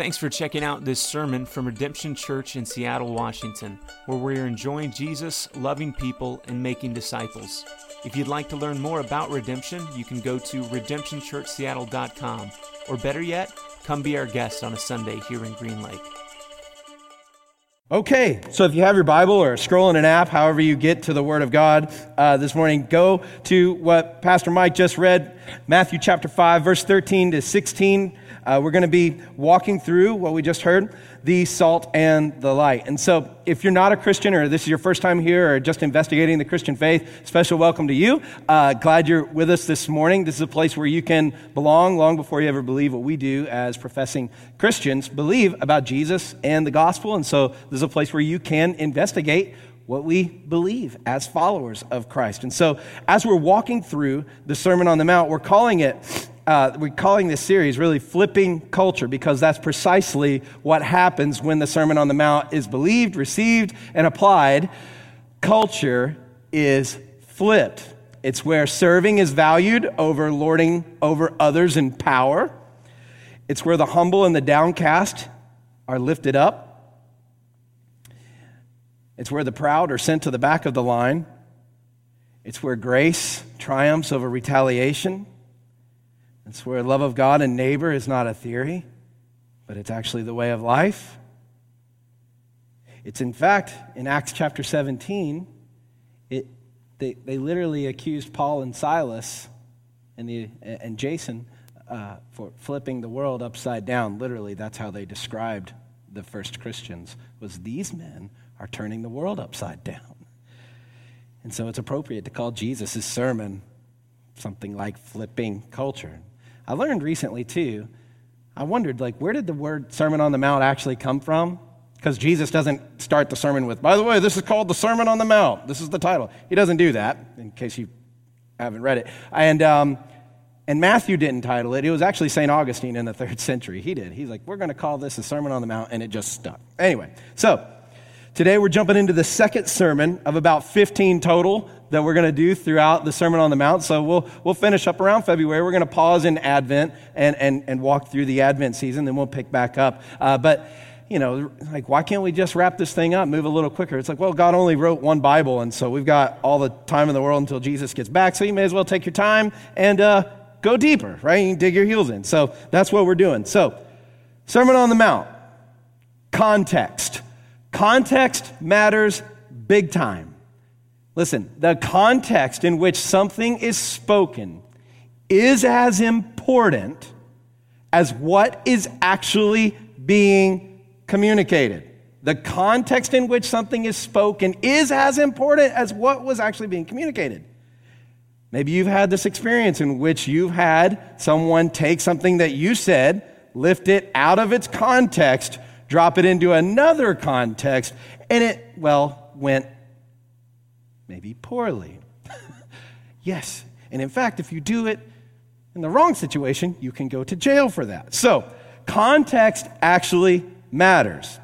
Thanks for checking out this sermon from Redemption Church in Seattle, Washington, where we are enjoying Jesus, loving people, and making disciples. If you'd like to learn more about Redemption, you can go to redemptionchurchseattle.com, or better yet, come be our guest on a Sunday here in Green Lake. Okay, so if you have your Bible or scroll in an app, however you get to the Word of God uh, this morning, go to what Pastor Mike just read, Matthew chapter 5, verse 13 to 16. Uh, we're going to be walking through what we just heard the salt and the light. And so, if you're not a Christian or this is your first time here or just investigating the Christian faith, special welcome to you. Uh, glad you're with us this morning. This is a place where you can belong long before you ever believe what we do as professing Christians believe about Jesus and the gospel. And so, this is a place where you can investigate what we believe as followers of Christ. And so, as we're walking through the Sermon on the Mount, we're calling it uh, we're calling this series really Flipping Culture because that's precisely what happens when the Sermon on the Mount is believed, received, and applied. Culture is flipped. It's where serving is valued over lording over others in power. It's where the humble and the downcast are lifted up. It's where the proud are sent to the back of the line. It's where grace triumphs over retaliation. It's where love of God and neighbor is not a theory, but it's actually the way of life. It's in fact, in Acts chapter 17, it, they, they literally accused Paul and Silas and, the, and Jason uh, for flipping the world upside down. Literally, that's how they described the first Christians, was these men are turning the world upside down. And so it's appropriate to call Jesus' sermon something like flipping culture. I learned recently too, I wondered, like, where did the word Sermon on the Mount actually come from? Because Jesus doesn't start the sermon with, by the way, this is called the Sermon on the Mount. This is the title. He doesn't do that, in case you haven't read it. And, um, and Matthew didn't title it. It was actually St. Augustine in the third century. He did. He's like, we're going to call this a Sermon on the Mount, and it just stuck. Anyway, so today we're jumping into the second sermon of about 15 total that we're going to do throughout the Sermon on the Mount. So we'll, we'll finish up around February. We're going to pause in Advent and, and, and walk through the Advent season, then we'll pick back up. Uh, but, you know, like, why can't we just wrap this thing up, move a little quicker? It's like, well, God only wrote one Bible, and so we've got all the time in the world until Jesus gets back, so you may as well take your time and uh, go deeper, right? You dig your heels in. So that's what we're doing. So, Sermon on the Mount, context. Context matters big time. Listen, the context in which something is spoken is as important as what is actually being communicated. The context in which something is spoken is as important as what was actually being communicated. Maybe you've had this experience in which you've had someone take something that you said, lift it out of its context, drop it into another context, and it, well, went maybe poorly. yes, and in fact, if you do it in the wrong situation, you can go to jail for that. So, context actually matters.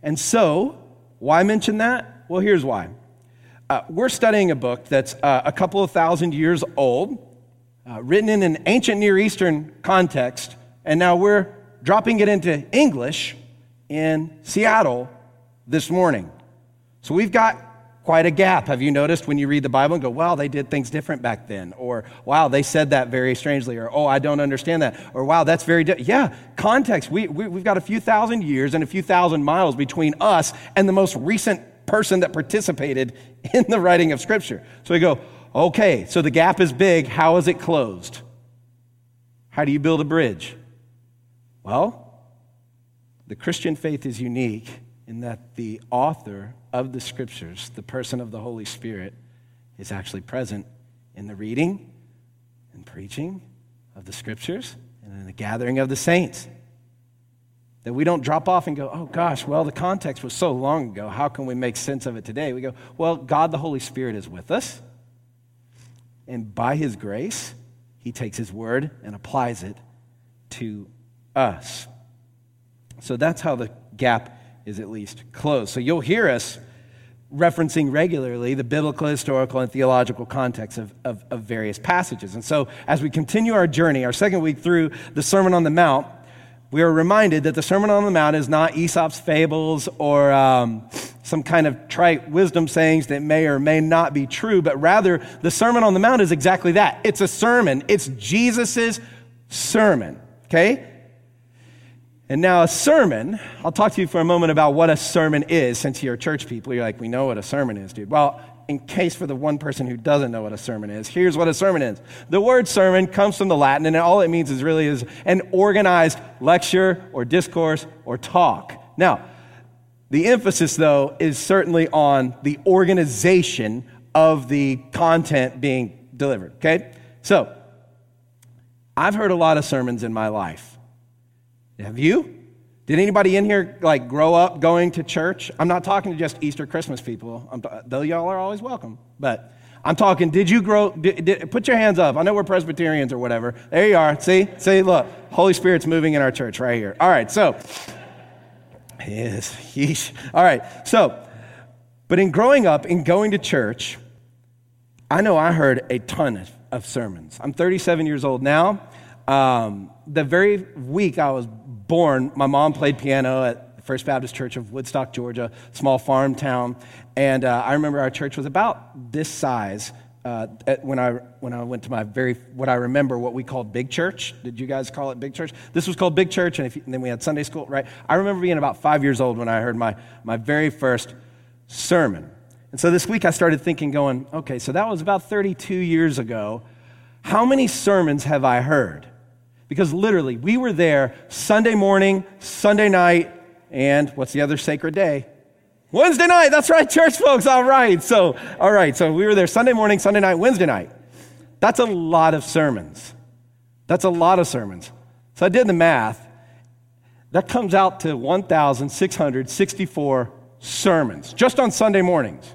And so, why mention that? Well, here's why. Uh, we're studying a book that's uh, a couple of thousand years old, uh, written in an ancient Near Eastern context, and now we're dropping it into English in Seattle this morning. So we've got quite a gap. Have you noticed when you read the Bible and go, wow, they did things different back then? Or, wow, they said that very strangely. Or, oh, I don't understand that. Or, wow, that's very, di-. yeah, context. We, we, we've got a few thousand years and a few thousand miles between us and the most recent person that participated in the writing of Scripture. So we go, okay, so the gap is big. How is it closed? How do you build a bridge? Well, the Christian faith is unique in that the author of the scriptures, the person of the Holy Spirit, is actually present in the reading and preaching of the scriptures and in the gathering of the saints. That we don't drop off and go, oh gosh, well, the context was so long ago. How can we make sense of it today? We go, well, God the Holy Spirit is with us. And by his grace, he takes his word and applies it to us. So that's how the gap is at least closed. So you'll hear us referencing regularly the biblical, historical, and theological context of, of, of, various passages. And so as we continue our journey, our second week through the Sermon on the Mount, we are reminded that the Sermon on the Mount is not Aesop's fables or um, some kind of trite wisdom sayings that may or may not be true, but rather the Sermon on the Mount is exactly that. It's a sermon, it's Jesus' sermon, okay? And now, a sermon, I'll talk to you for a moment about what a sermon is, since you're church people. You're like, we know what a sermon is, dude. Well, in case for the one person who doesn't know what a sermon is, here's what a sermon is. The word sermon comes from the Latin, and all it means is really is an organized lecture or discourse or talk. Now, the emphasis, though, is certainly on the organization of the content being delivered, okay? So, I've heard a lot of sermons in my life. Have you? Did anybody in here like grow up going to church? I'm not talking to just Easter Christmas people, I'm, though y'all are always welcome. But I'm talking, did you grow? Did, did, put your hands up. I know we're Presbyterians or whatever. There you are. See? See, look. Holy Spirit's moving in our church right here. All right, so. Yes, yeesh. All right, so, but in growing up and going to church, I know I heard a ton of, of sermons. I'm 37 years old now. Um, the very week I was born, my mom played piano at First Baptist Church of Woodstock, Georgia, small farm town. And uh, I remember our church was about this size uh, when, I, when I went to my very, what I remember, what we called big church. Did you guys call it big church? This was called big church, and, you, and then we had Sunday school, right? I remember being about five years old when I heard my, my very first sermon. And so this week I started thinking, going, okay, so that was about 32 years ago. How many sermons have I heard? Because literally, we were there Sunday morning, Sunday night, and what's the other sacred day? Wednesday night. That's right, church folks. All right. So, all right. So we were there Sunday morning, Sunday night, Wednesday night. That's a lot of sermons. That's a lot of sermons. So I did the math. That comes out to 1,664 sermons just on Sunday mornings.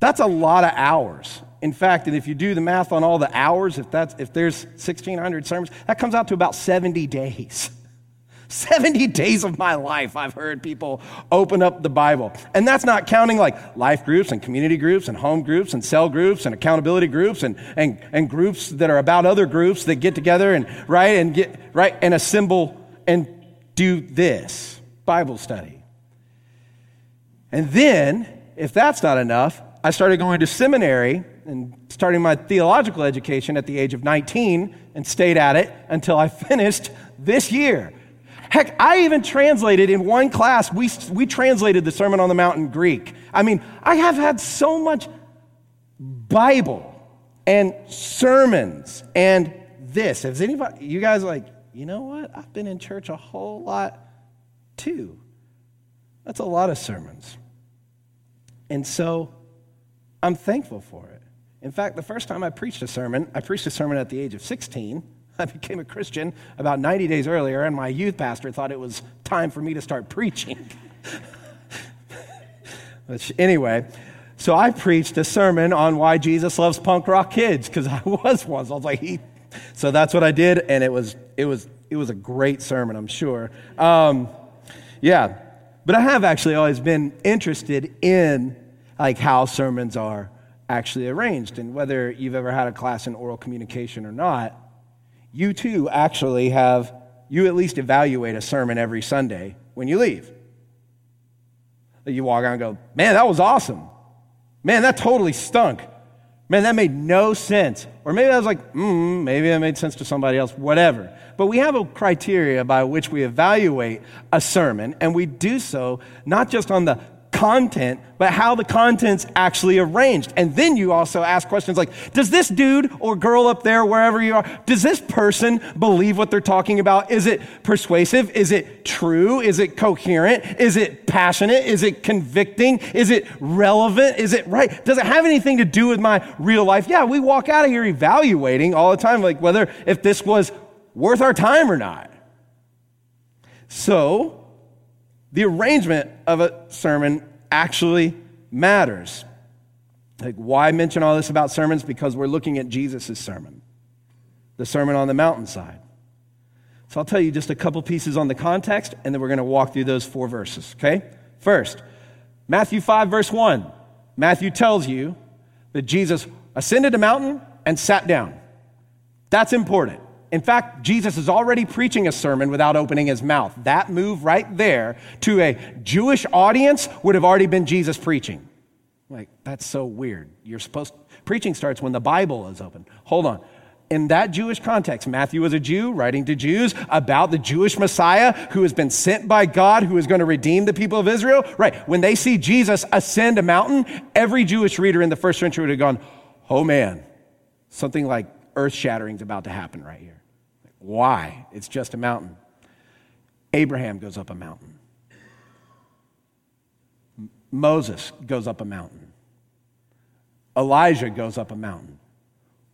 That's a lot of hours. In fact, and if you do the math on all the hours, if, that's, if there's 1,600 sermons, that comes out to about 70 days. 70 days of my life, I've heard people open up the Bible. And that's not counting like life groups and community groups and home groups and cell groups and accountability groups and, and, and groups that are about other groups that get together and, right, and get, right, and assemble and do this Bible study. And then, if that's not enough, I started going to seminary and starting my theological education at the age of 19 and stayed at it until I finished this year. Heck, I even translated in one class, we, we translated the Sermon on the Mount in Greek. I mean, I have had so much Bible and sermons and this. Has anybody, you guys like, you know what? I've been in church a whole lot too. That's a lot of sermons. And so I'm thankful for it. In fact, the first time I preached a sermon, I preached a sermon at the age of 16. I became a Christian about 90 days earlier, and my youth pastor thought it was time for me to start preaching. Which, anyway, so I preached a sermon on why Jesus loves punk rock kids because I was one. So I was like, he. So that's what I did, and it was it was it was a great sermon, I'm sure. Um, yeah, but I have actually always been interested in like how sermons are actually arranged. And whether you've ever had a class in oral communication or not, you too actually have, you at least evaluate a sermon every Sunday when you leave. You walk out and go, man, that was awesome. Man, that totally stunk. Man, that made no sense. Or maybe I was like, mm, maybe that made sense to somebody else, whatever. But we have a criteria by which we evaluate a sermon, and we do so not just on the content, but how the content's actually arranged. And then you also ask questions like Does this dude or girl up there, wherever you are, does this person believe what they're talking about? Is it persuasive? Is it true? Is it coherent? Is it passionate? Is it convicting? Is it relevant? Is it right? Does it have anything to do with my real life? Yeah, we walk out of here evaluating all the time, like whether if this was worth our time or not. So, the arrangement of a sermon actually matters. Like, why mention all this about sermons? Because we're looking at Jesus' sermon, the Sermon on the Mountainside. So I'll tell you just a couple pieces on the context, and then we're going to walk through those four verses, okay? First, Matthew 5, verse 1. Matthew tells you that Jesus ascended a mountain and sat down. That's important. In fact, Jesus is already preaching a sermon without opening his mouth. That move right there to a Jewish audience would have already been Jesus preaching. Like, that's so weird. You're supposed preaching starts when the Bible is open. Hold on. In that Jewish context, Matthew was a Jew writing to Jews about the Jewish Messiah who has been sent by God, who is going to redeem the people of Israel. Right. When they see Jesus ascend a mountain, every Jewish reader in the first century would have gone, oh man, something like earth shattering is about to happen right here. Why? It's just a mountain. Abraham goes up a mountain. Moses goes up a mountain. Elijah goes up a mountain.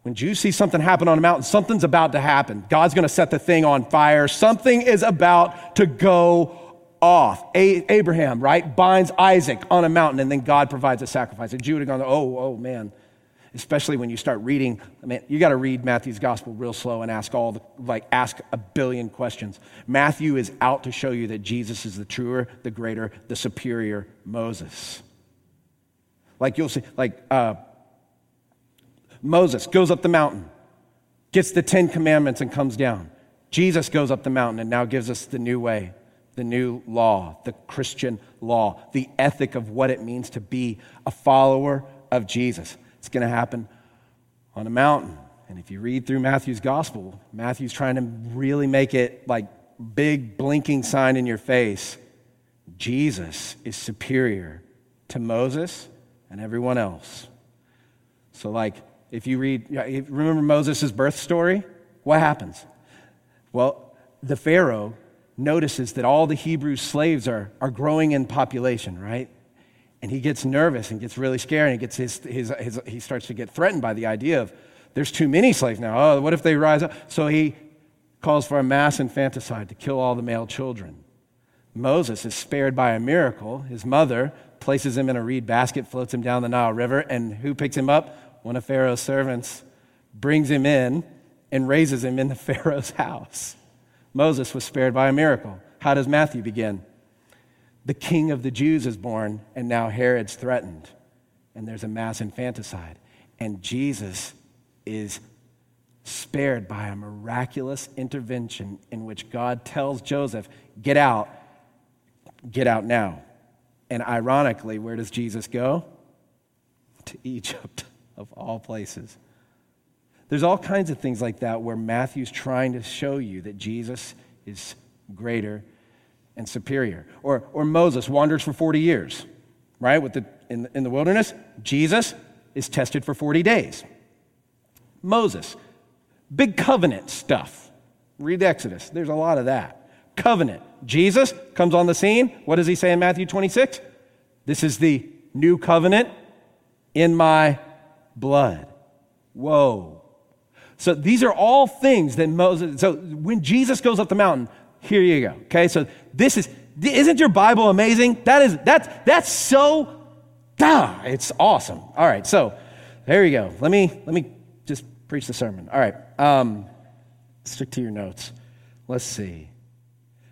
When you see something happen on a mountain, something's about to happen. God's going to set the thing on fire. Something is about to go off. A- Abraham, right, binds Isaac on a mountain, and then God provides a sacrifice. A Jew would have gone, oh, oh, man, especially when you start reading. I mean, you got to read Matthew's gospel real slow and ask all the, like, ask a billion questions. Matthew is out to show you that Jesus is the truer, the greater, the superior Moses. Like you'll see, like uh, Moses goes up the mountain, gets the Ten Commandments, and comes down. Jesus goes up the mountain and now gives us the new way, the new law, the Christian law, the ethic of what it means to be a follower of Jesus. It's going to happen on a mountain. And if you read through Matthew's gospel, Matthew's trying to really make it like big blinking sign in your face. Jesus is superior to Moses and everyone else. So, like, if you read, remember Moses' birth story? What happens? Well, the Pharaoh notices that all the Hebrew slaves are, are growing in population, right? And he gets nervous and gets really scared and he, gets his, his, his, he starts to get threatened by the idea of there's too many slaves now. Oh, what if they rise up? So he calls for a mass infanticide to kill all the male children. Moses is spared by a miracle. His mother places him in a reed basket, floats him down the Nile River, and who picks him up? One of Pharaoh's servants brings him in and raises him in the Pharaoh's house. Moses was spared by a miracle. How does Matthew begin? The king of the Jews is born, and now Herod's threatened, and there's a mass infanticide. And Jesus is spared by a miraculous intervention in which God tells Joseph, Get out, get out now. And ironically, where does Jesus go? To Egypt, of all places. There's all kinds of things like that where Matthew's trying to show you that Jesus is greater and superior. Or, or Moses wanders for 40 years, right? With the, in, in the wilderness. Jesus is tested for 40 days. Moses, big covenant stuff. Read Exodus, there's a lot of that. Covenant. Jesus comes on the scene. What does he say in Matthew 26? This is the new covenant in my blood. Whoa. So these are all things that Moses, so when Jesus goes up the mountain, here you go. Okay, so this is, isn't your Bible amazing? That is, that's, that's so, ah, it's awesome. All right, so there you go. Let me, let me just preach the sermon. All right, um, stick to your notes. Let's see.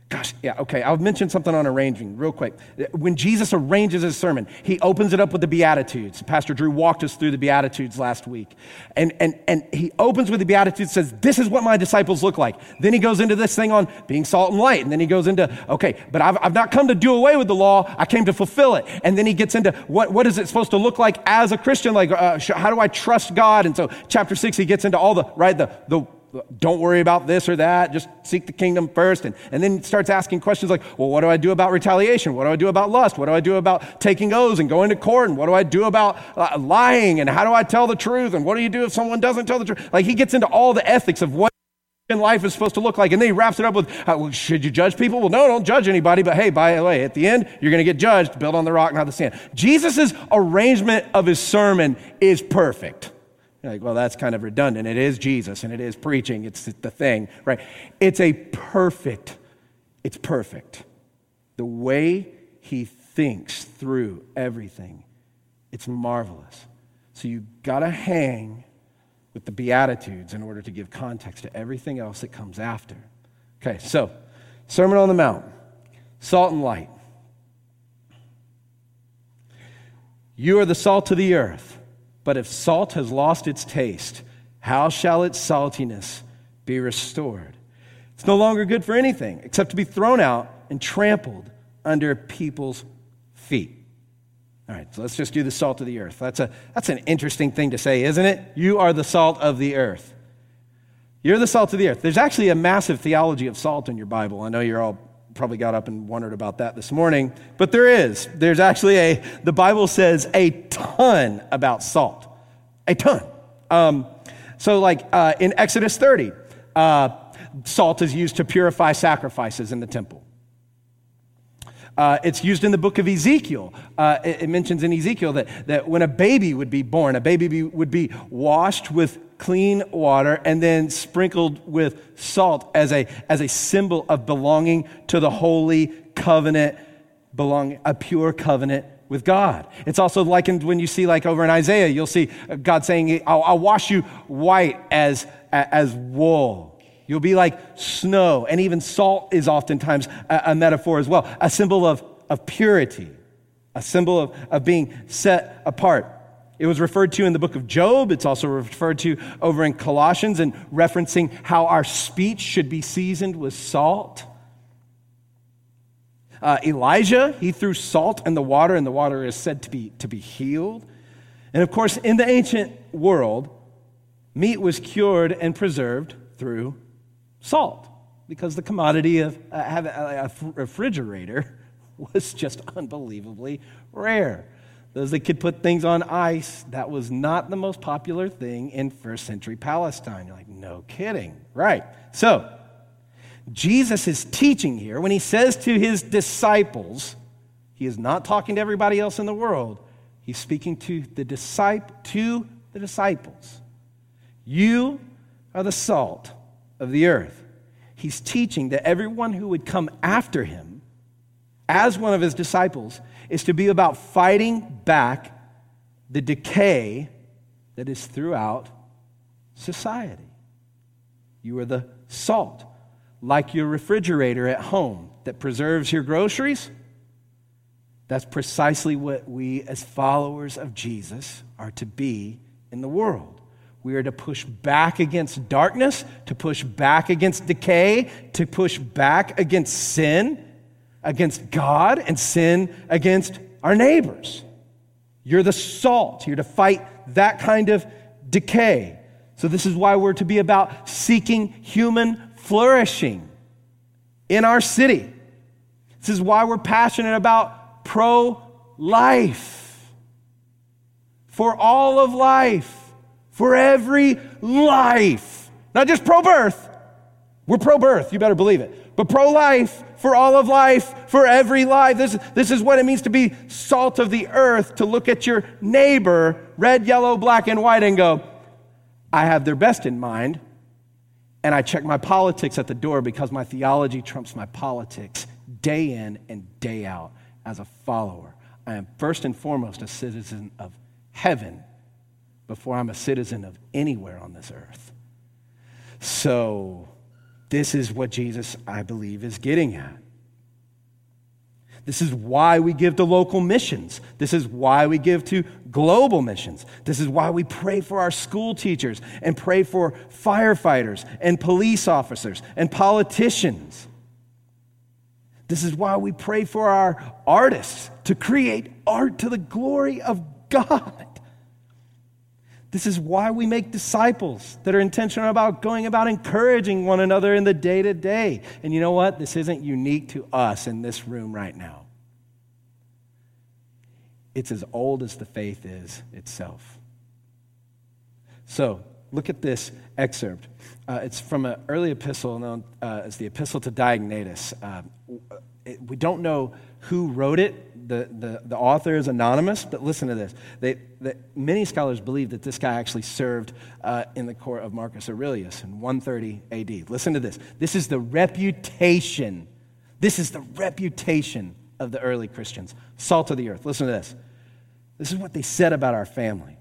Gosh, yeah, okay. I'll mention something on arranging real quick. When Jesus arranges his sermon, he opens it up with the Beatitudes. Pastor Drew walked us through the Beatitudes last week. And, and, and he opens with the Beatitudes, says, This is what my disciples look like. Then he goes into this thing on being salt and light. And then he goes into, okay, but I've, I've not come to do away with the law, I came to fulfill it. And then he gets into what, what is it supposed to look like as a Christian? Like, uh, how do I trust God? And so, chapter six, he gets into all the, right, the, the don't worry about this or that. Just seek the kingdom first. And, and then starts asking questions like, well, what do I do about retaliation? What do I do about lust? What do I do about taking oaths and going to court? And what do I do about uh, lying? And how do I tell the truth? And what do you do if someone doesn't tell the truth? Like he gets into all the ethics of what life is supposed to look like. And then he wraps it up with, uh, well, should you judge people? Well, no, don't judge anybody. But hey, by the way, at the end, you're going to get judged, build on the rock, not the sand. Jesus' arrangement of his sermon is perfect. You're like, well, that's kind of redundant. It is Jesus and it is preaching. It's the thing, right? It's a perfect, it's perfect. The way he thinks through everything, it's marvelous. So you got to hang with the Beatitudes in order to give context to everything else that comes after. Okay, so Sermon on the Mount, salt and light. You are the salt of the earth. But if salt has lost its taste, how shall its saltiness be restored. It's no longer good for anything except to be thrown out and trampled under people's feet. All right, so let's just do the salt of the earth. That's, a, that's an interesting thing to say, isn't it? You are the salt of the earth. You're the salt of the earth. There's actually a massive theology of salt in your Bible. I know you're all probably got up and wondered about that this morning, but there is. There's actually a, the Bible says a ton about salt. A ton. Um, so, like uh, in Exodus 30, uh, salt is used to purify sacrifices in the temple. Uh, it's used in the book of Ezekiel. Uh, it, it, mentions in Ezekiel that, that when a baby would be born, a baby be, would be washed with clean water and then sprinkled with salt as a, as a symbol of belonging to the holy covenant, belong, a pure covenant with God. It's also likened when you see, like over in Isaiah, you'll see God saying, I'll, I'll wash you white as, as wool. You'll be like snow. And even salt is oftentimes a, a metaphor as well, a symbol of, of purity, a symbol of, of being set apart. It was referred to in the book of Job. It's also referred to over in Colossians and referencing how our speech should be seasoned with salt. Uh, Elijah, he threw salt in the water, and the water is said to be, to be healed. And of course, in the ancient world, meat was cured and preserved through salt because the commodity of uh, having a refrigerator was just unbelievably rare. Those that could put things on ice, that was not the most popular thing in first century Palestine. You're like, no kidding. Right. So, Jesus is teaching here when he says to his disciples, he is not talking to everybody else in the world. He's speaking to the disciple to the disciples. You are the salt of the earth. He's teaching that everyone who would come after him as one of his disciples is to be about fighting back the decay that is throughout society. You are the salt, like your refrigerator at home that preserves your groceries. That's precisely what we, as followers of Jesus, are to be in the world. We are to push back against darkness, to push back against decay, to push back against sin, against God, and sin against our neighbors. You're the salt. You're to fight that kind of decay. So, this is why we're to be about seeking human flourishing in our city. This is why we're passionate about pro life, for all of life for every life. Not just pro birth. We're pro birth, you better believe it. But pro life, for all of life, for every life. This, this is what it means to be salt of the earth, to look at your neighbor, red, yellow, black, and white, and go, I have their best in mind. And I check my politics at the door because my theology trumps my politics day in and day out as a follower. I am first and foremost a citizen of heaven before I'm a citizen of anywhere on this earth. So, this is what Jesus, I believe, is getting at. This is why we give to local missions. This is why we give to global missions. This is why we pray for our school teachers and pray for firefighters and police officers and politicians. This is why we pray for our artists to create art to the glory of God. This is why we make disciples that are intentional about going about encouraging one another in the day to day. And you know what? This isn't unique to us in this room right now. It's as old as the faith is itself. So, look at this excerpt. Uh, it's from an early epistle known uh, as the Epistle to Diognetus. Uh, it, we don't know who wrote it, the, the, the author is anonymous, but listen to this. They, many scholars believe that this guy actually served uh, in the court of Marcus Aurelius in 130 AD. Listen to this. This is the reputation. This is the reputation of the early Christians. Salt of the earth. Listen to this. This is what they said about our family.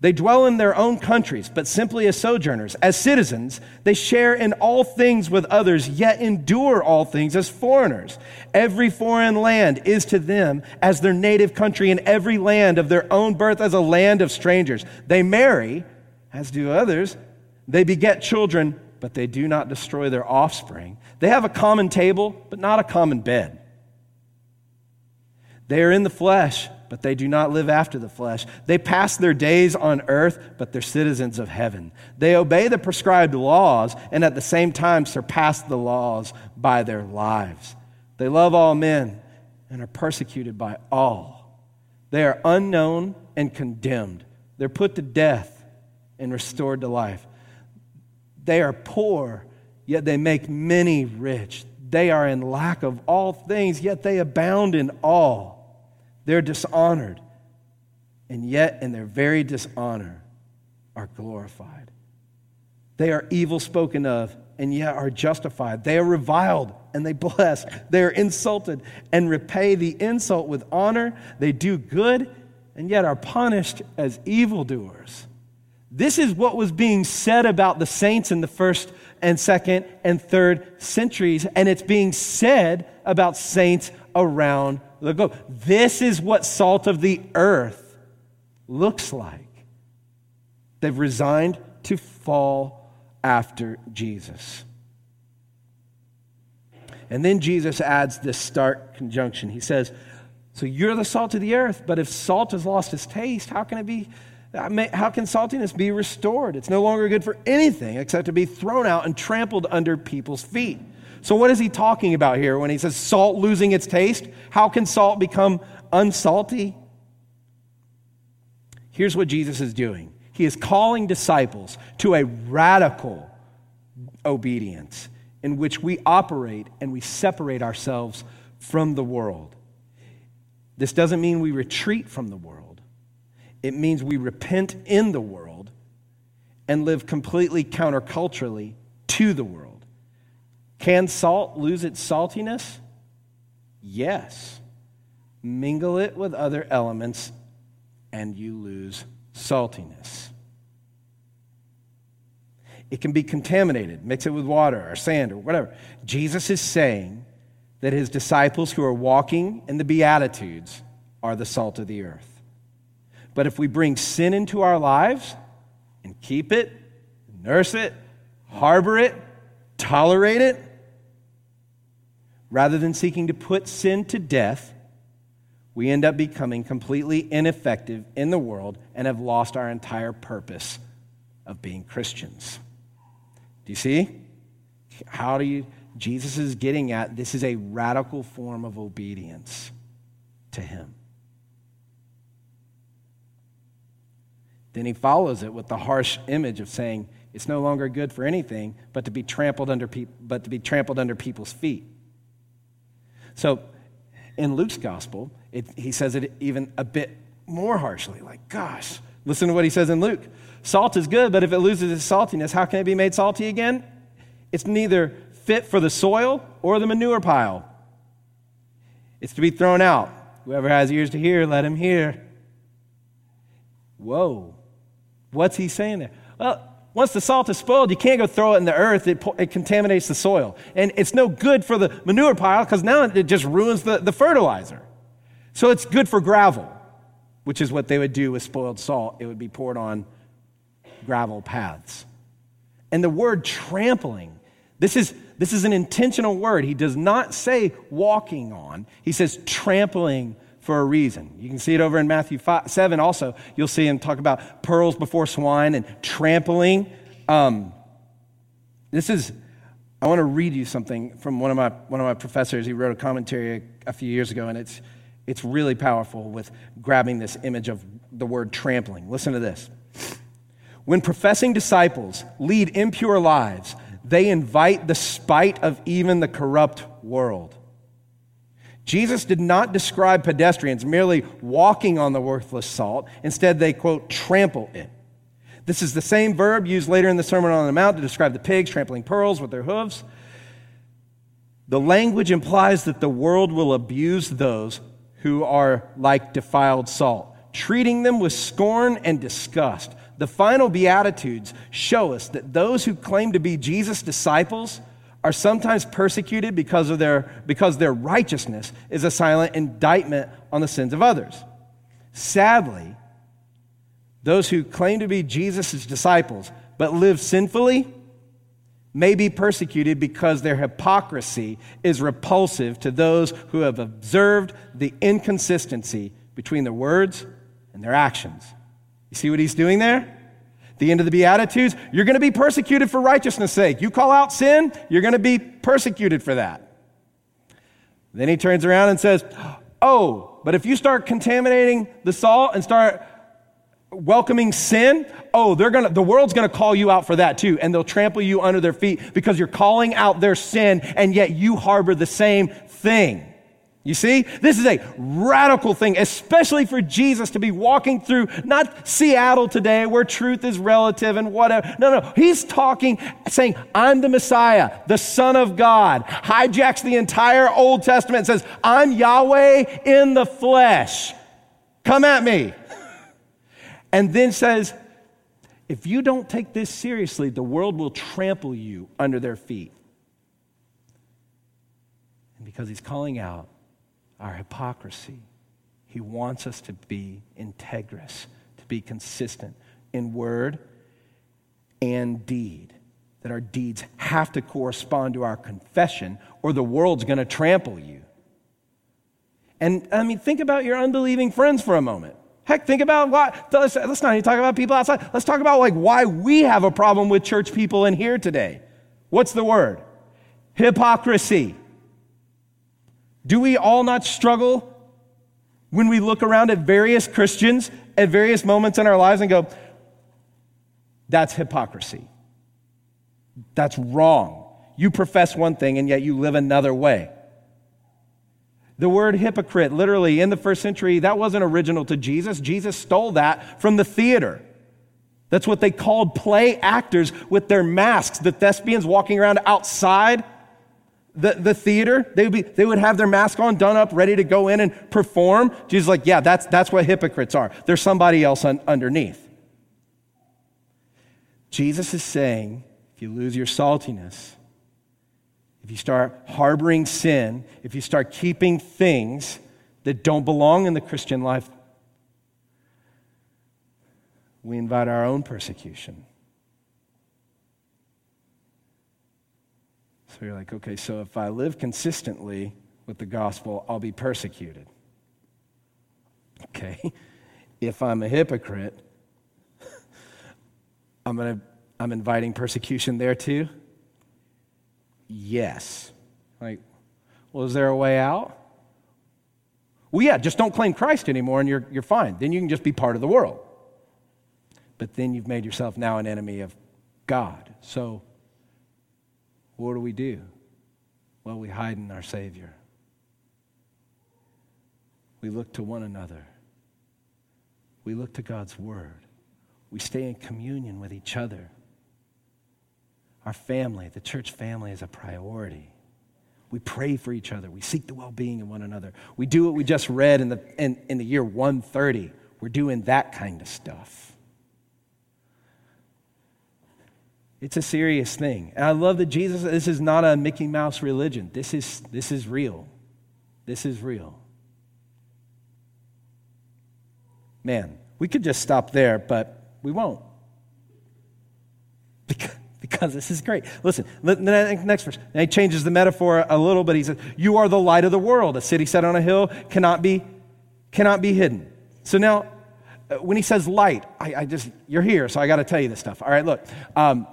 They dwell in their own countries, but simply as sojourners. As citizens, they share in all things with others, yet endure all things as foreigners. Every foreign land is to them as their native country, and every land of their own birth as a land of strangers. They marry, as do others. They beget children but they do not destroy their offspring. They have a common table, but not a common bed. They are in the flesh, but they do not live after the flesh. They pass their days on earth, but they're citizens of heaven. They obey the prescribed laws and at the same time surpass the laws by their lives. They love all men and are persecuted by all. They are unknown and condemned. They're put to death and restored to life. They are poor, yet they make many rich. They are in lack of all things, yet they abound in all. They're dishonored, and yet in their very dishonor are glorified. They are evil spoken of, and yet are justified. They are reviled, and they bless. They are insulted, and repay the insult with honor. They do good, and yet are punished as evildoers. This is what was being said about the saints in the first and second and third centuries, and it's being said about saints around the globe. This is what salt of the earth looks like. They've resigned to fall after Jesus. And then Jesus adds this stark conjunction. He says, So you're the salt of the earth, but if salt has lost its taste, how can it be? How can saltiness be restored? It's no longer good for anything except to be thrown out and trampled under people's feet. So, what is he talking about here when he says salt losing its taste? How can salt become unsalty? Here's what Jesus is doing He is calling disciples to a radical obedience in which we operate and we separate ourselves from the world. This doesn't mean we retreat from the world, it means we repent in the world and live completely counterculturally to the world. Can salt lose its saltiness? Yes. Mingle it with other elements and you lose saltiness. It can be contaminated. Mix it with water or sand or whatever. Jesus is saying that his disciples who are walking in the Beatitudes are the salt of the earth. But if we bring sin into our lives and keep it, nurse it, harbor it, tolerate it, Rather than seeking to put sin to death, we end up becoming completely ineffective in the world and have lost our entire purpose of being Christians. Do you see? How do you, Jesus is getting at this is a radical form of obedience to Him. Then he follows it with the harsh image of saying it's no longer good for anything but to be trampled under, pe- but to be trampled under people's feet. So in Luke's gospel, it, he says it even a bit more harshly like, gosh, listen to what he says in Luke. Salt is good, but if it loses its saltiness, how can it be made salty again? It's neither fit for the soil or the manure pile. It's to be thrown out. Whoever has ears to hear, let him hear. Whoa. What's he saying there? Well, once the salt is spoiled, you can't go throw it in the earth. It, it contaminates the soil. And it's no good for the manure pile because now it just ruins the, the fertilizer. So it's good for gravel, which is what they would do with spoiled salt. It would be poured on gravel paths. And the word trampling, this is, this is an intentional word. He does not say walking on, he says trampling for a reason. You can see it over in Matthew 5, 7 also. You'll see him talk about pearls before swine and trampling. Um, this is, I want to read you something from one of my, one of my professors. He wrote a commentary a, a few years ago, and it's, it's really powerful with grabbing this image of the word trampling. Listen to this. When professing disciples lead impure lives, they invite the spite of even the corrupt world. Jesus did not describe pedestrians merely walking on the worthless salt. Instead, they, quote, trample it. This is the same verb used later in the Sermon on the Mount to describe the pigs trampling pearls with their hooves. The language implies that the world will abuse those who are like defiled salt, treating them with scorn and disgust. The final Beatitudes show us that those who claim to be Jesus' disciples are sometimes persecuted because, of their, because their righteousness is a silent indictment on the sins of others. Sadly, those who claim to be Jesus' disciples but live sinfully, may be persecuted because their hypocrisy is repulsive to those who have observed the inconsistency between their words and their actions. You see what he's doing there? The end of the Beatitudes, you're going to be persecuted for righteousness' sake. You call out sin, you're going to be persecuted for that. Then he turns around and says, Oh, but if you start contaminating the salt and start welcoming sin, oh, they're gonna, the world's gonna call you out for that too, and they'll trample you under their feet because you're calling out their sin, and yet you harbor the same thing. You see, this is a radical thing, especially for Jesus to be walking through not Seattle today where truth is relative and whatever. No, no. He's talking, saying, I'm the Messiah, the Son of God. Hijacks the entire Old Testament says, I'm Yahweh in the flesh. Come at me. And then says, if you don't take this seriously, the world will trample you under their feet. And because he's calling out our hypocrisy, he wants us to be integrous, to be consistent in word and deed. That our deeds have to correspond to our confession, or the world's going to trample you. And I mean, think about your unbelieving friends for a moment. Heck, think about why. Let's, let's not even talk about people outside. Let's talk about like why we have a problem with church people in here today. What's the word? Hypocrisy. Do we all not struggle when we look around at various Christians at various moments in our lives and go, that's hypocrisy. That's wrong. You profess one thing and yet you live another way. The word hypocrite, literally in the first century, that wasn't original to Jesus. Jesus stole that from the theater. That's what they called play actors with their masks. The thespians walking around outside the, the theater, they would, be, they would have their mask on, done up, ready to go in and perform. Jesus is like, yeah, that's, that's what hypocrites are. There's somebody else un, underneath. Jesus is saying, if you lose your saltiness, if you start harboring sin, if you start keeping things that don't belong in the Christian life, we invite our own persecution. So you're like, okay, so if I live consistently with the gospel, I'll be persecuted. Okay. If I'm a hypocrite, I'm, gonna, I'm inviting persecution there too. Yes. Like, well, is there a way out? Well, yeah, just don't claim Christ anymore and you're, you're fine. Then you can just be part of the world. But then you've made yourself now an enemy of God. So, what do we do? Well, we hide in our Savior. We look to one another. We look to God's Word. We stay in communion with each other. Our family, the church family, is a priority. We pray for each other. We seek the well being of one another. We do what we just read in the, in, in the year 130. We're doing that kind of stuff. It's a serious thing. And I love that Jesus, this is not a Mickey Mouse religion. This is, this is real. This is real. Man, we could just stop there, but we won't. Because because this is great. Listen, next verse. he changes the metaphor a little, but he says, You are the light of the world. A city set on a hill cannot be, cannot be hidden. So now, uh, when he says light, I, I just, you're here, so I got to tell you this stuff. All right, look. Um,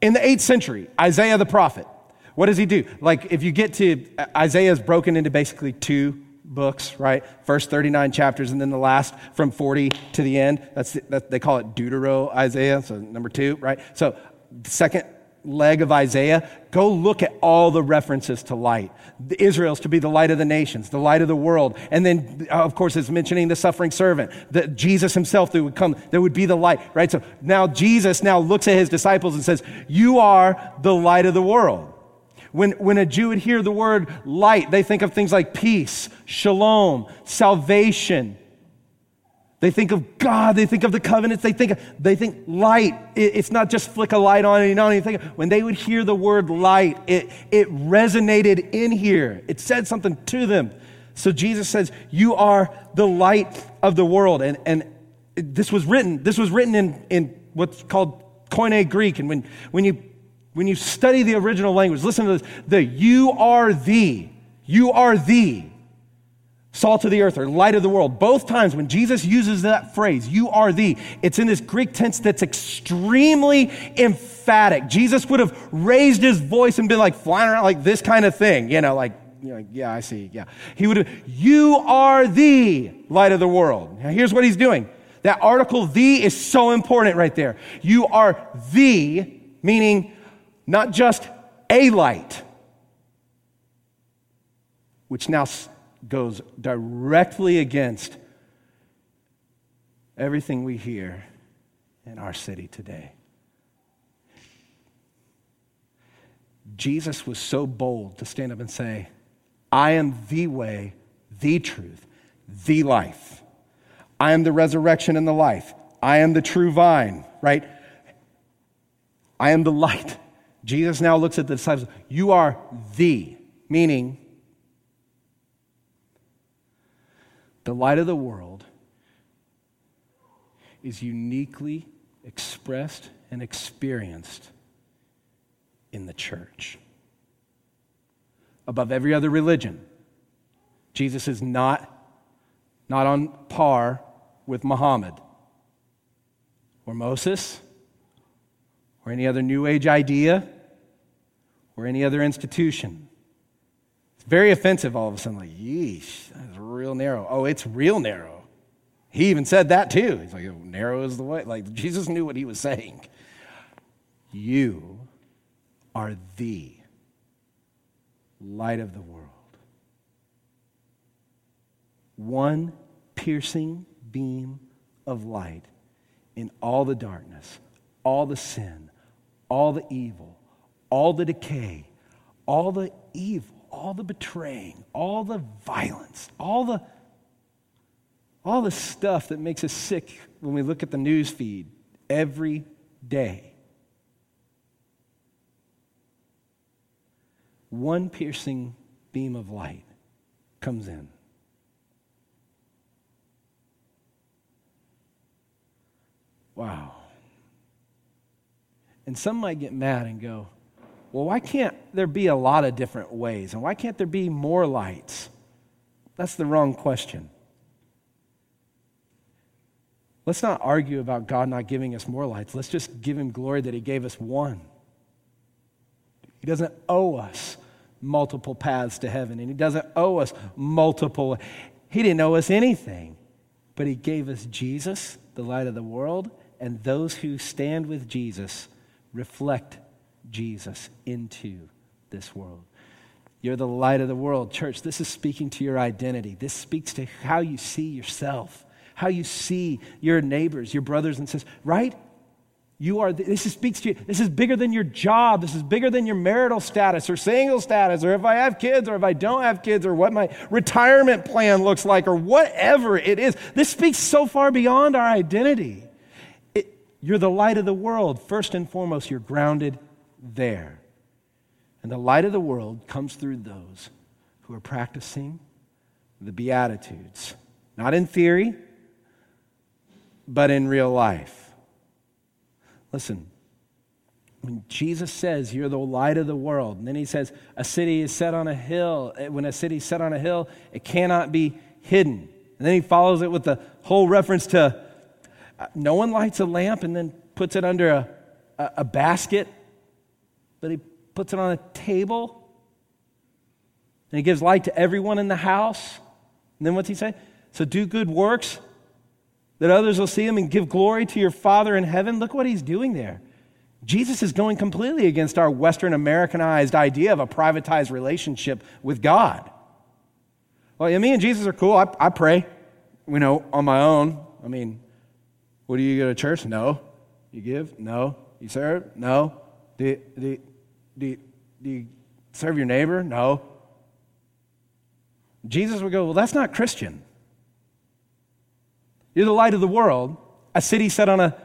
in the 8th century, Isaiah the prophet, what does he do? Like, if you get to uh, Isaiah is broken into basically two books, right? First 39 chapters, and then the last from 40 to the end. That's that, they call it Deutero Isaiah, so number two, right? So second leg of Isaiah, go look at all the references to light. Israel's to be the light of the nations, the light of the world. And then, uh, of course, it's mentioning the suffering servant, that Jesus himself that would come, that would be the light, right? So now Jesus now looks at his disciples and says, You are the light of the world. When, when a Jew would hear the word light, they think of things like peace, shalom, salvation, they think of God. They think of the covenants. They think, they think light. it's not just flick a light on and you know anything. When they would hear the word light, it, it resonated in here. It said something to them. So Jesus says, You are the light of the world. And, and this was written, this was written in, in what's called Koine Greek. And when, when you When you study the original language, listen to this the you are the, you are the salt of the earth or light of the world. Both times when Jesus uses that phrase, you are the, it's in this Greek tense that's extremely emphatic. Jesus would have raised his voice and been like flying around like this kind of thing, you know, like, you know, yeah, I see, yeah. He would have, you are the light of the world. Now, here's what he's doing. That article, the, is so important right there. You are the, meaning not just a light, which now goes directly against everything we hear in our city today. Jesus was so bold to stand up and say, I am the way, the truth, the life. I am the resurrection and the life. I am the true vine, right? I am the light. Jesus now looks at the disciples. You are the, meaning the light of the world is uniquely expressed and experienced in the church. Above every other religion, Jesus is not, not on par with Muhammad or Moses or any other New Age idea or any other institution. It's very offensive all of a sudden, like, yeesh, real narrow. Oh, it's real narrow. He even said that too. He's like, oh, narrow is the way. Like, Jesus knew what he was saying. You are the light of the world. One piercing beam of light in all the darkness, all the sin, all the evil, all the decay, all the evil, all the betraying, all the violence, all the all the stuff that makes us sick when we look at the news feed every day. One piercing beam of light comes in. Wow. And some might get mad and go, well, why can't there be a lot of different ways? And why can't there be more lights? That's the wrong question. Let's not argue about God not giving us more lights. Let's just give Him glory that He gave us one. He doesn't owe us multiple paths to heaven, and He doesn't owe us multiple. He didn't owe us anything, but He gave us Jesus, the light of the world, and those who stand with Jesus reflect Jesus into this world. You're the light of the world. Church, this is speaking to your identity. This speaks to how you see yourself, how you see your neighbors, your brothers and sisters, right? You are, this is, speaks to you. This is bigger than your job. This is bigger than your marital status or single status or if I have kids or if I don't have kids or what my retirement plan looks like or whatever it is. This speaks so far beyond our identity. It, you're the light of the world. First and foremost, you're grounded there. And the light of the world comes through those who are practicing the Beatitudes, not in theory, but in real life. Listen, when Jesus says you're the light of the world, and then he says a city is set on a hill, eh, when a city is set on a hill, it cannot be hidden. And then he follows it with the whole reference to uh, no one lights a lamp and then puts it under a, a, a basket but he puts it on a table and he gives light to everyone in the house. And then what's he say? So do good works that others will see him and give glory to your Father in heaven. Look what he's doing there. Jesus is going completely against our Western Americanized idea of a privatized relationship with God. Well, yeah, me and Jesus are cool. I, I pray, you know, on my own. I mean, what do you go to church? No. You give? No. You serve? No. Do, do, do you, do you serve your neighbor? No. Jesus would go, Well, that's not Christian. You're the light of the world, a city set on a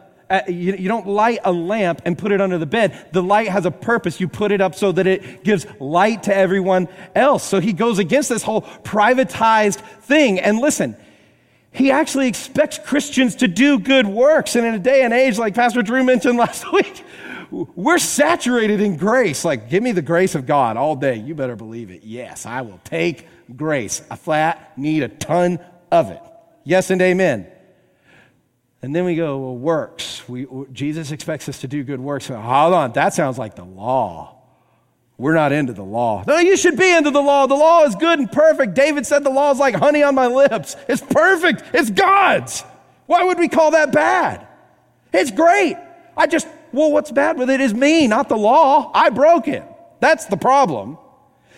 you, you, don't light a lamp and put it under the bed. The light has a purpose. You put it up so that it gives light to everyone else. So he goes against this whole privatized thing. And listen, he actually expects Christians to do good works. And in a day and age, like Pastor Drew mentioned last week, we're saturated in grace. Like, give me the grace of God all day. You better believe it. Yes, I will take grace. A flat need a ton of it. Yes and amen. And then we go, well, works. We, Jesus expects us to do good works. Hold on, that sounds like the law. We're not into the law. No, you should be into the law. The law is good and perfect. David said the law is like honey on my lips. It's perfect. It's God's. Why would we call that bad? It's great. I just, well, what's bad with it is me, not the law. I broke it. That's the problem.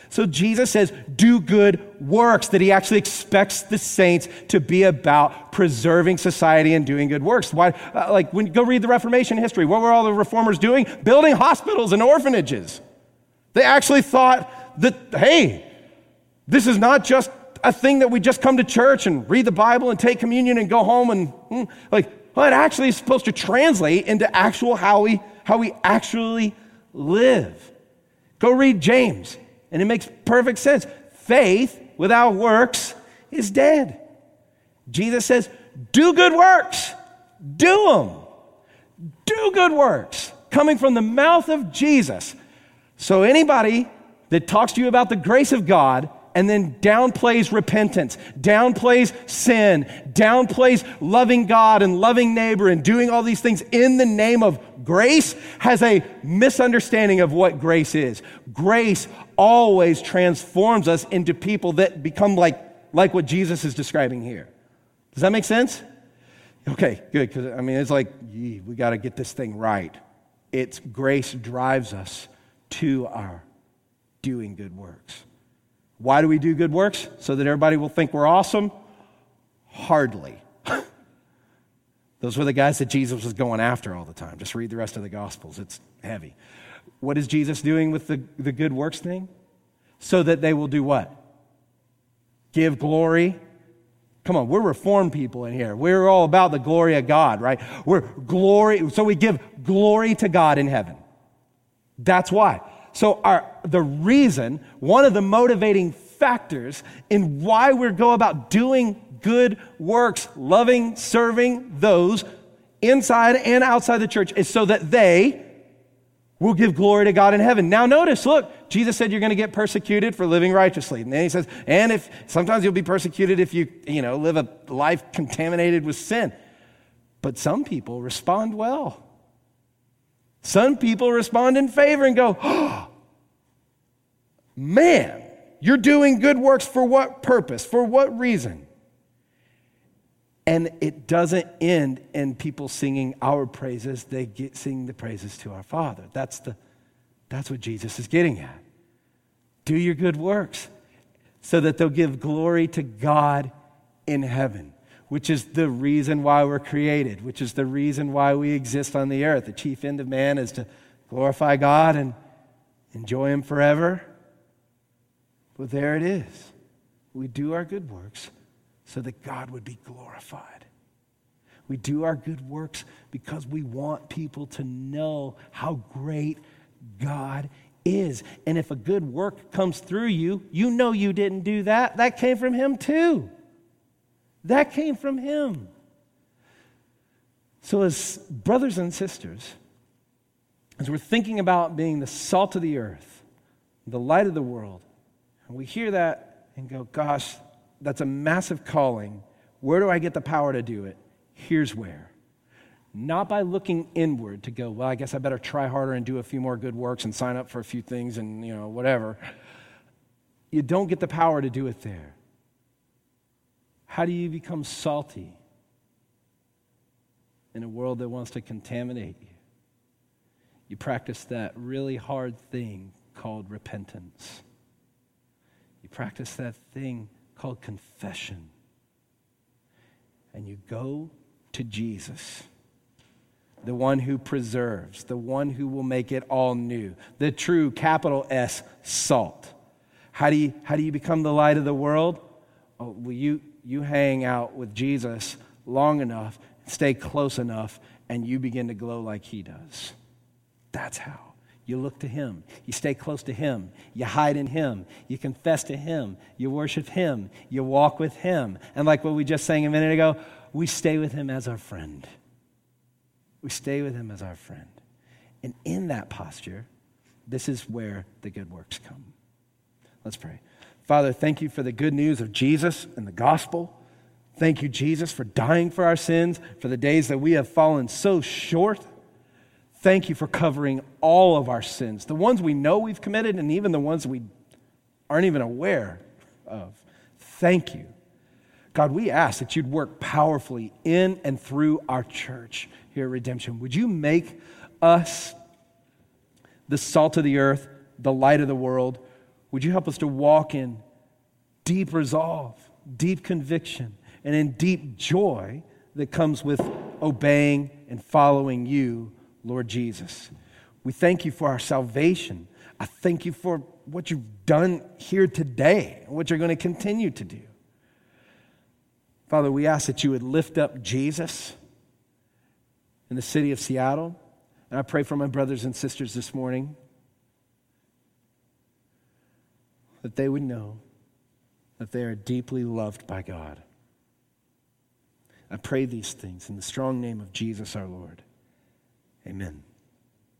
So Jesus says, do good works, that he actually expects the saints to be about preserving society and doing good works. Why, uh, like, when go read the Reformation history, what were all the reformers doing? Building hospitals and orphanages. They actually thought that, hey, this is not just a thing that we just come to church and read the Bible and take communion and go home and, hmm, like, well, it actually is supposed to translate into actual how we, how we actually live. Go read James, and it makes perfect sense. Faith without works is dead. Jesus says, do good works. Do them. Do good works. Coming from the mouth of Jesus. So anybody that talks to you about the grace of God and then downplays repentance, downplays sin, downplays loving God and loving neighbor and doing all these things in the name of grace has a misunderstanding of what grace is. Grace always transforms us into people that become like, like what Jesus is describing here. Does that make sense? Okay, good, because I mean, it's like, we got to get this thing right. It's grace drives us to our doing good works. Why do we do good works? So that everybody will think we're awesome? Hardly. Those were the guys that Jesus was going after all the time. Just read the rest of the Gospels, it's heavy. What is Jesus doing with the, the good works thing? So that they will do what? Give glory. Come on, we're reformed people in here. We're all about the glory of God, right? We're glory, so we give glory to God in heaven. That's why. So our, the reason, one of the motivating factors in why we go about doing good works, loving, serving those inside and outside the church is so that they will give glory to God in heaven. Now notice, look, Jesus said you're going to get persecuted for living righteously. And then he says, and if sometimes you'll be persecuted if you, you know, live a life contaminated with sin. But some people respond well. Some people respond in favor and go, oh, man, you're doing good works for what purpose? For what reason? And it doesn't end in people singing our praises. They get, sing the praises to our Father. That's, the, that's what Jesus is getting at. Do your good works so that they'll give glory to God in heaven which is the reason why we're created, which is the reason why we exist on the earth. The chief end of man is to glorify God and enjoy Him forever. But there it is. We do our good works so that God would be glorified. We do our good works because we want people to know how great God is. And if a good work comes through you, you know you didn't do that. That came from Him too. That came from him. So, as brothers and sisters, as we're thinking about being the salt of the earth, the light of the world, and we hear that and go, gosh, that's a massive calling. Where do I get the power to do it? Here's where. Not by looking inward to go, well, I guess I better try harder and do a few more good works and sign up for a few things and, you know, whatever. You don't get the power to do it there. How do you become salty in a world that wants to contaminate you? You practice that really hard thing called repentance. You practice that thing called confession. And you go to Jesus, the one who preserves, the one who will make it all new, the true capital S salt. How do you, how do you become the light of the world? Oh, well, you, you hang out with Jesus long enough, stay close enough, and you begin to glow like he does. That's how. You look to him. You stay close to him. You hide in him. You confess to him. You worship him. You walk with him. And like what we just sang a minute ago, we stay with him as our friend. We stay with him as our friend. And in that posture, this is where the good works come. Let's pray. Father, thank you for the good news of Jesus and the gospel. Thank you, Jesus, for dying for our sins, for the days that we have fallen so short. Thank you for covering all of our sins, the ones we know we've committed and even the ones we aren't even aware of. Thank you. God, we ask that you'd work powerfully in and through our church here at Redemption. Would you make us the salt of the earth, the light of the world? Would you help us to walk in deep resolve, deep conviction, and in deep joy that comes with obeying and following you, Lord Jesus? We thank you for our salvation. I thank you for what you've done here today and what you're going to continue to do. Father, we ask that you would lift up Jesus in the city of Seattle. And I pray for my brothers and sisters this morning that they would know that they are deeply loved by God. I pray these things in the strong name of Jesus our Lord. Amen.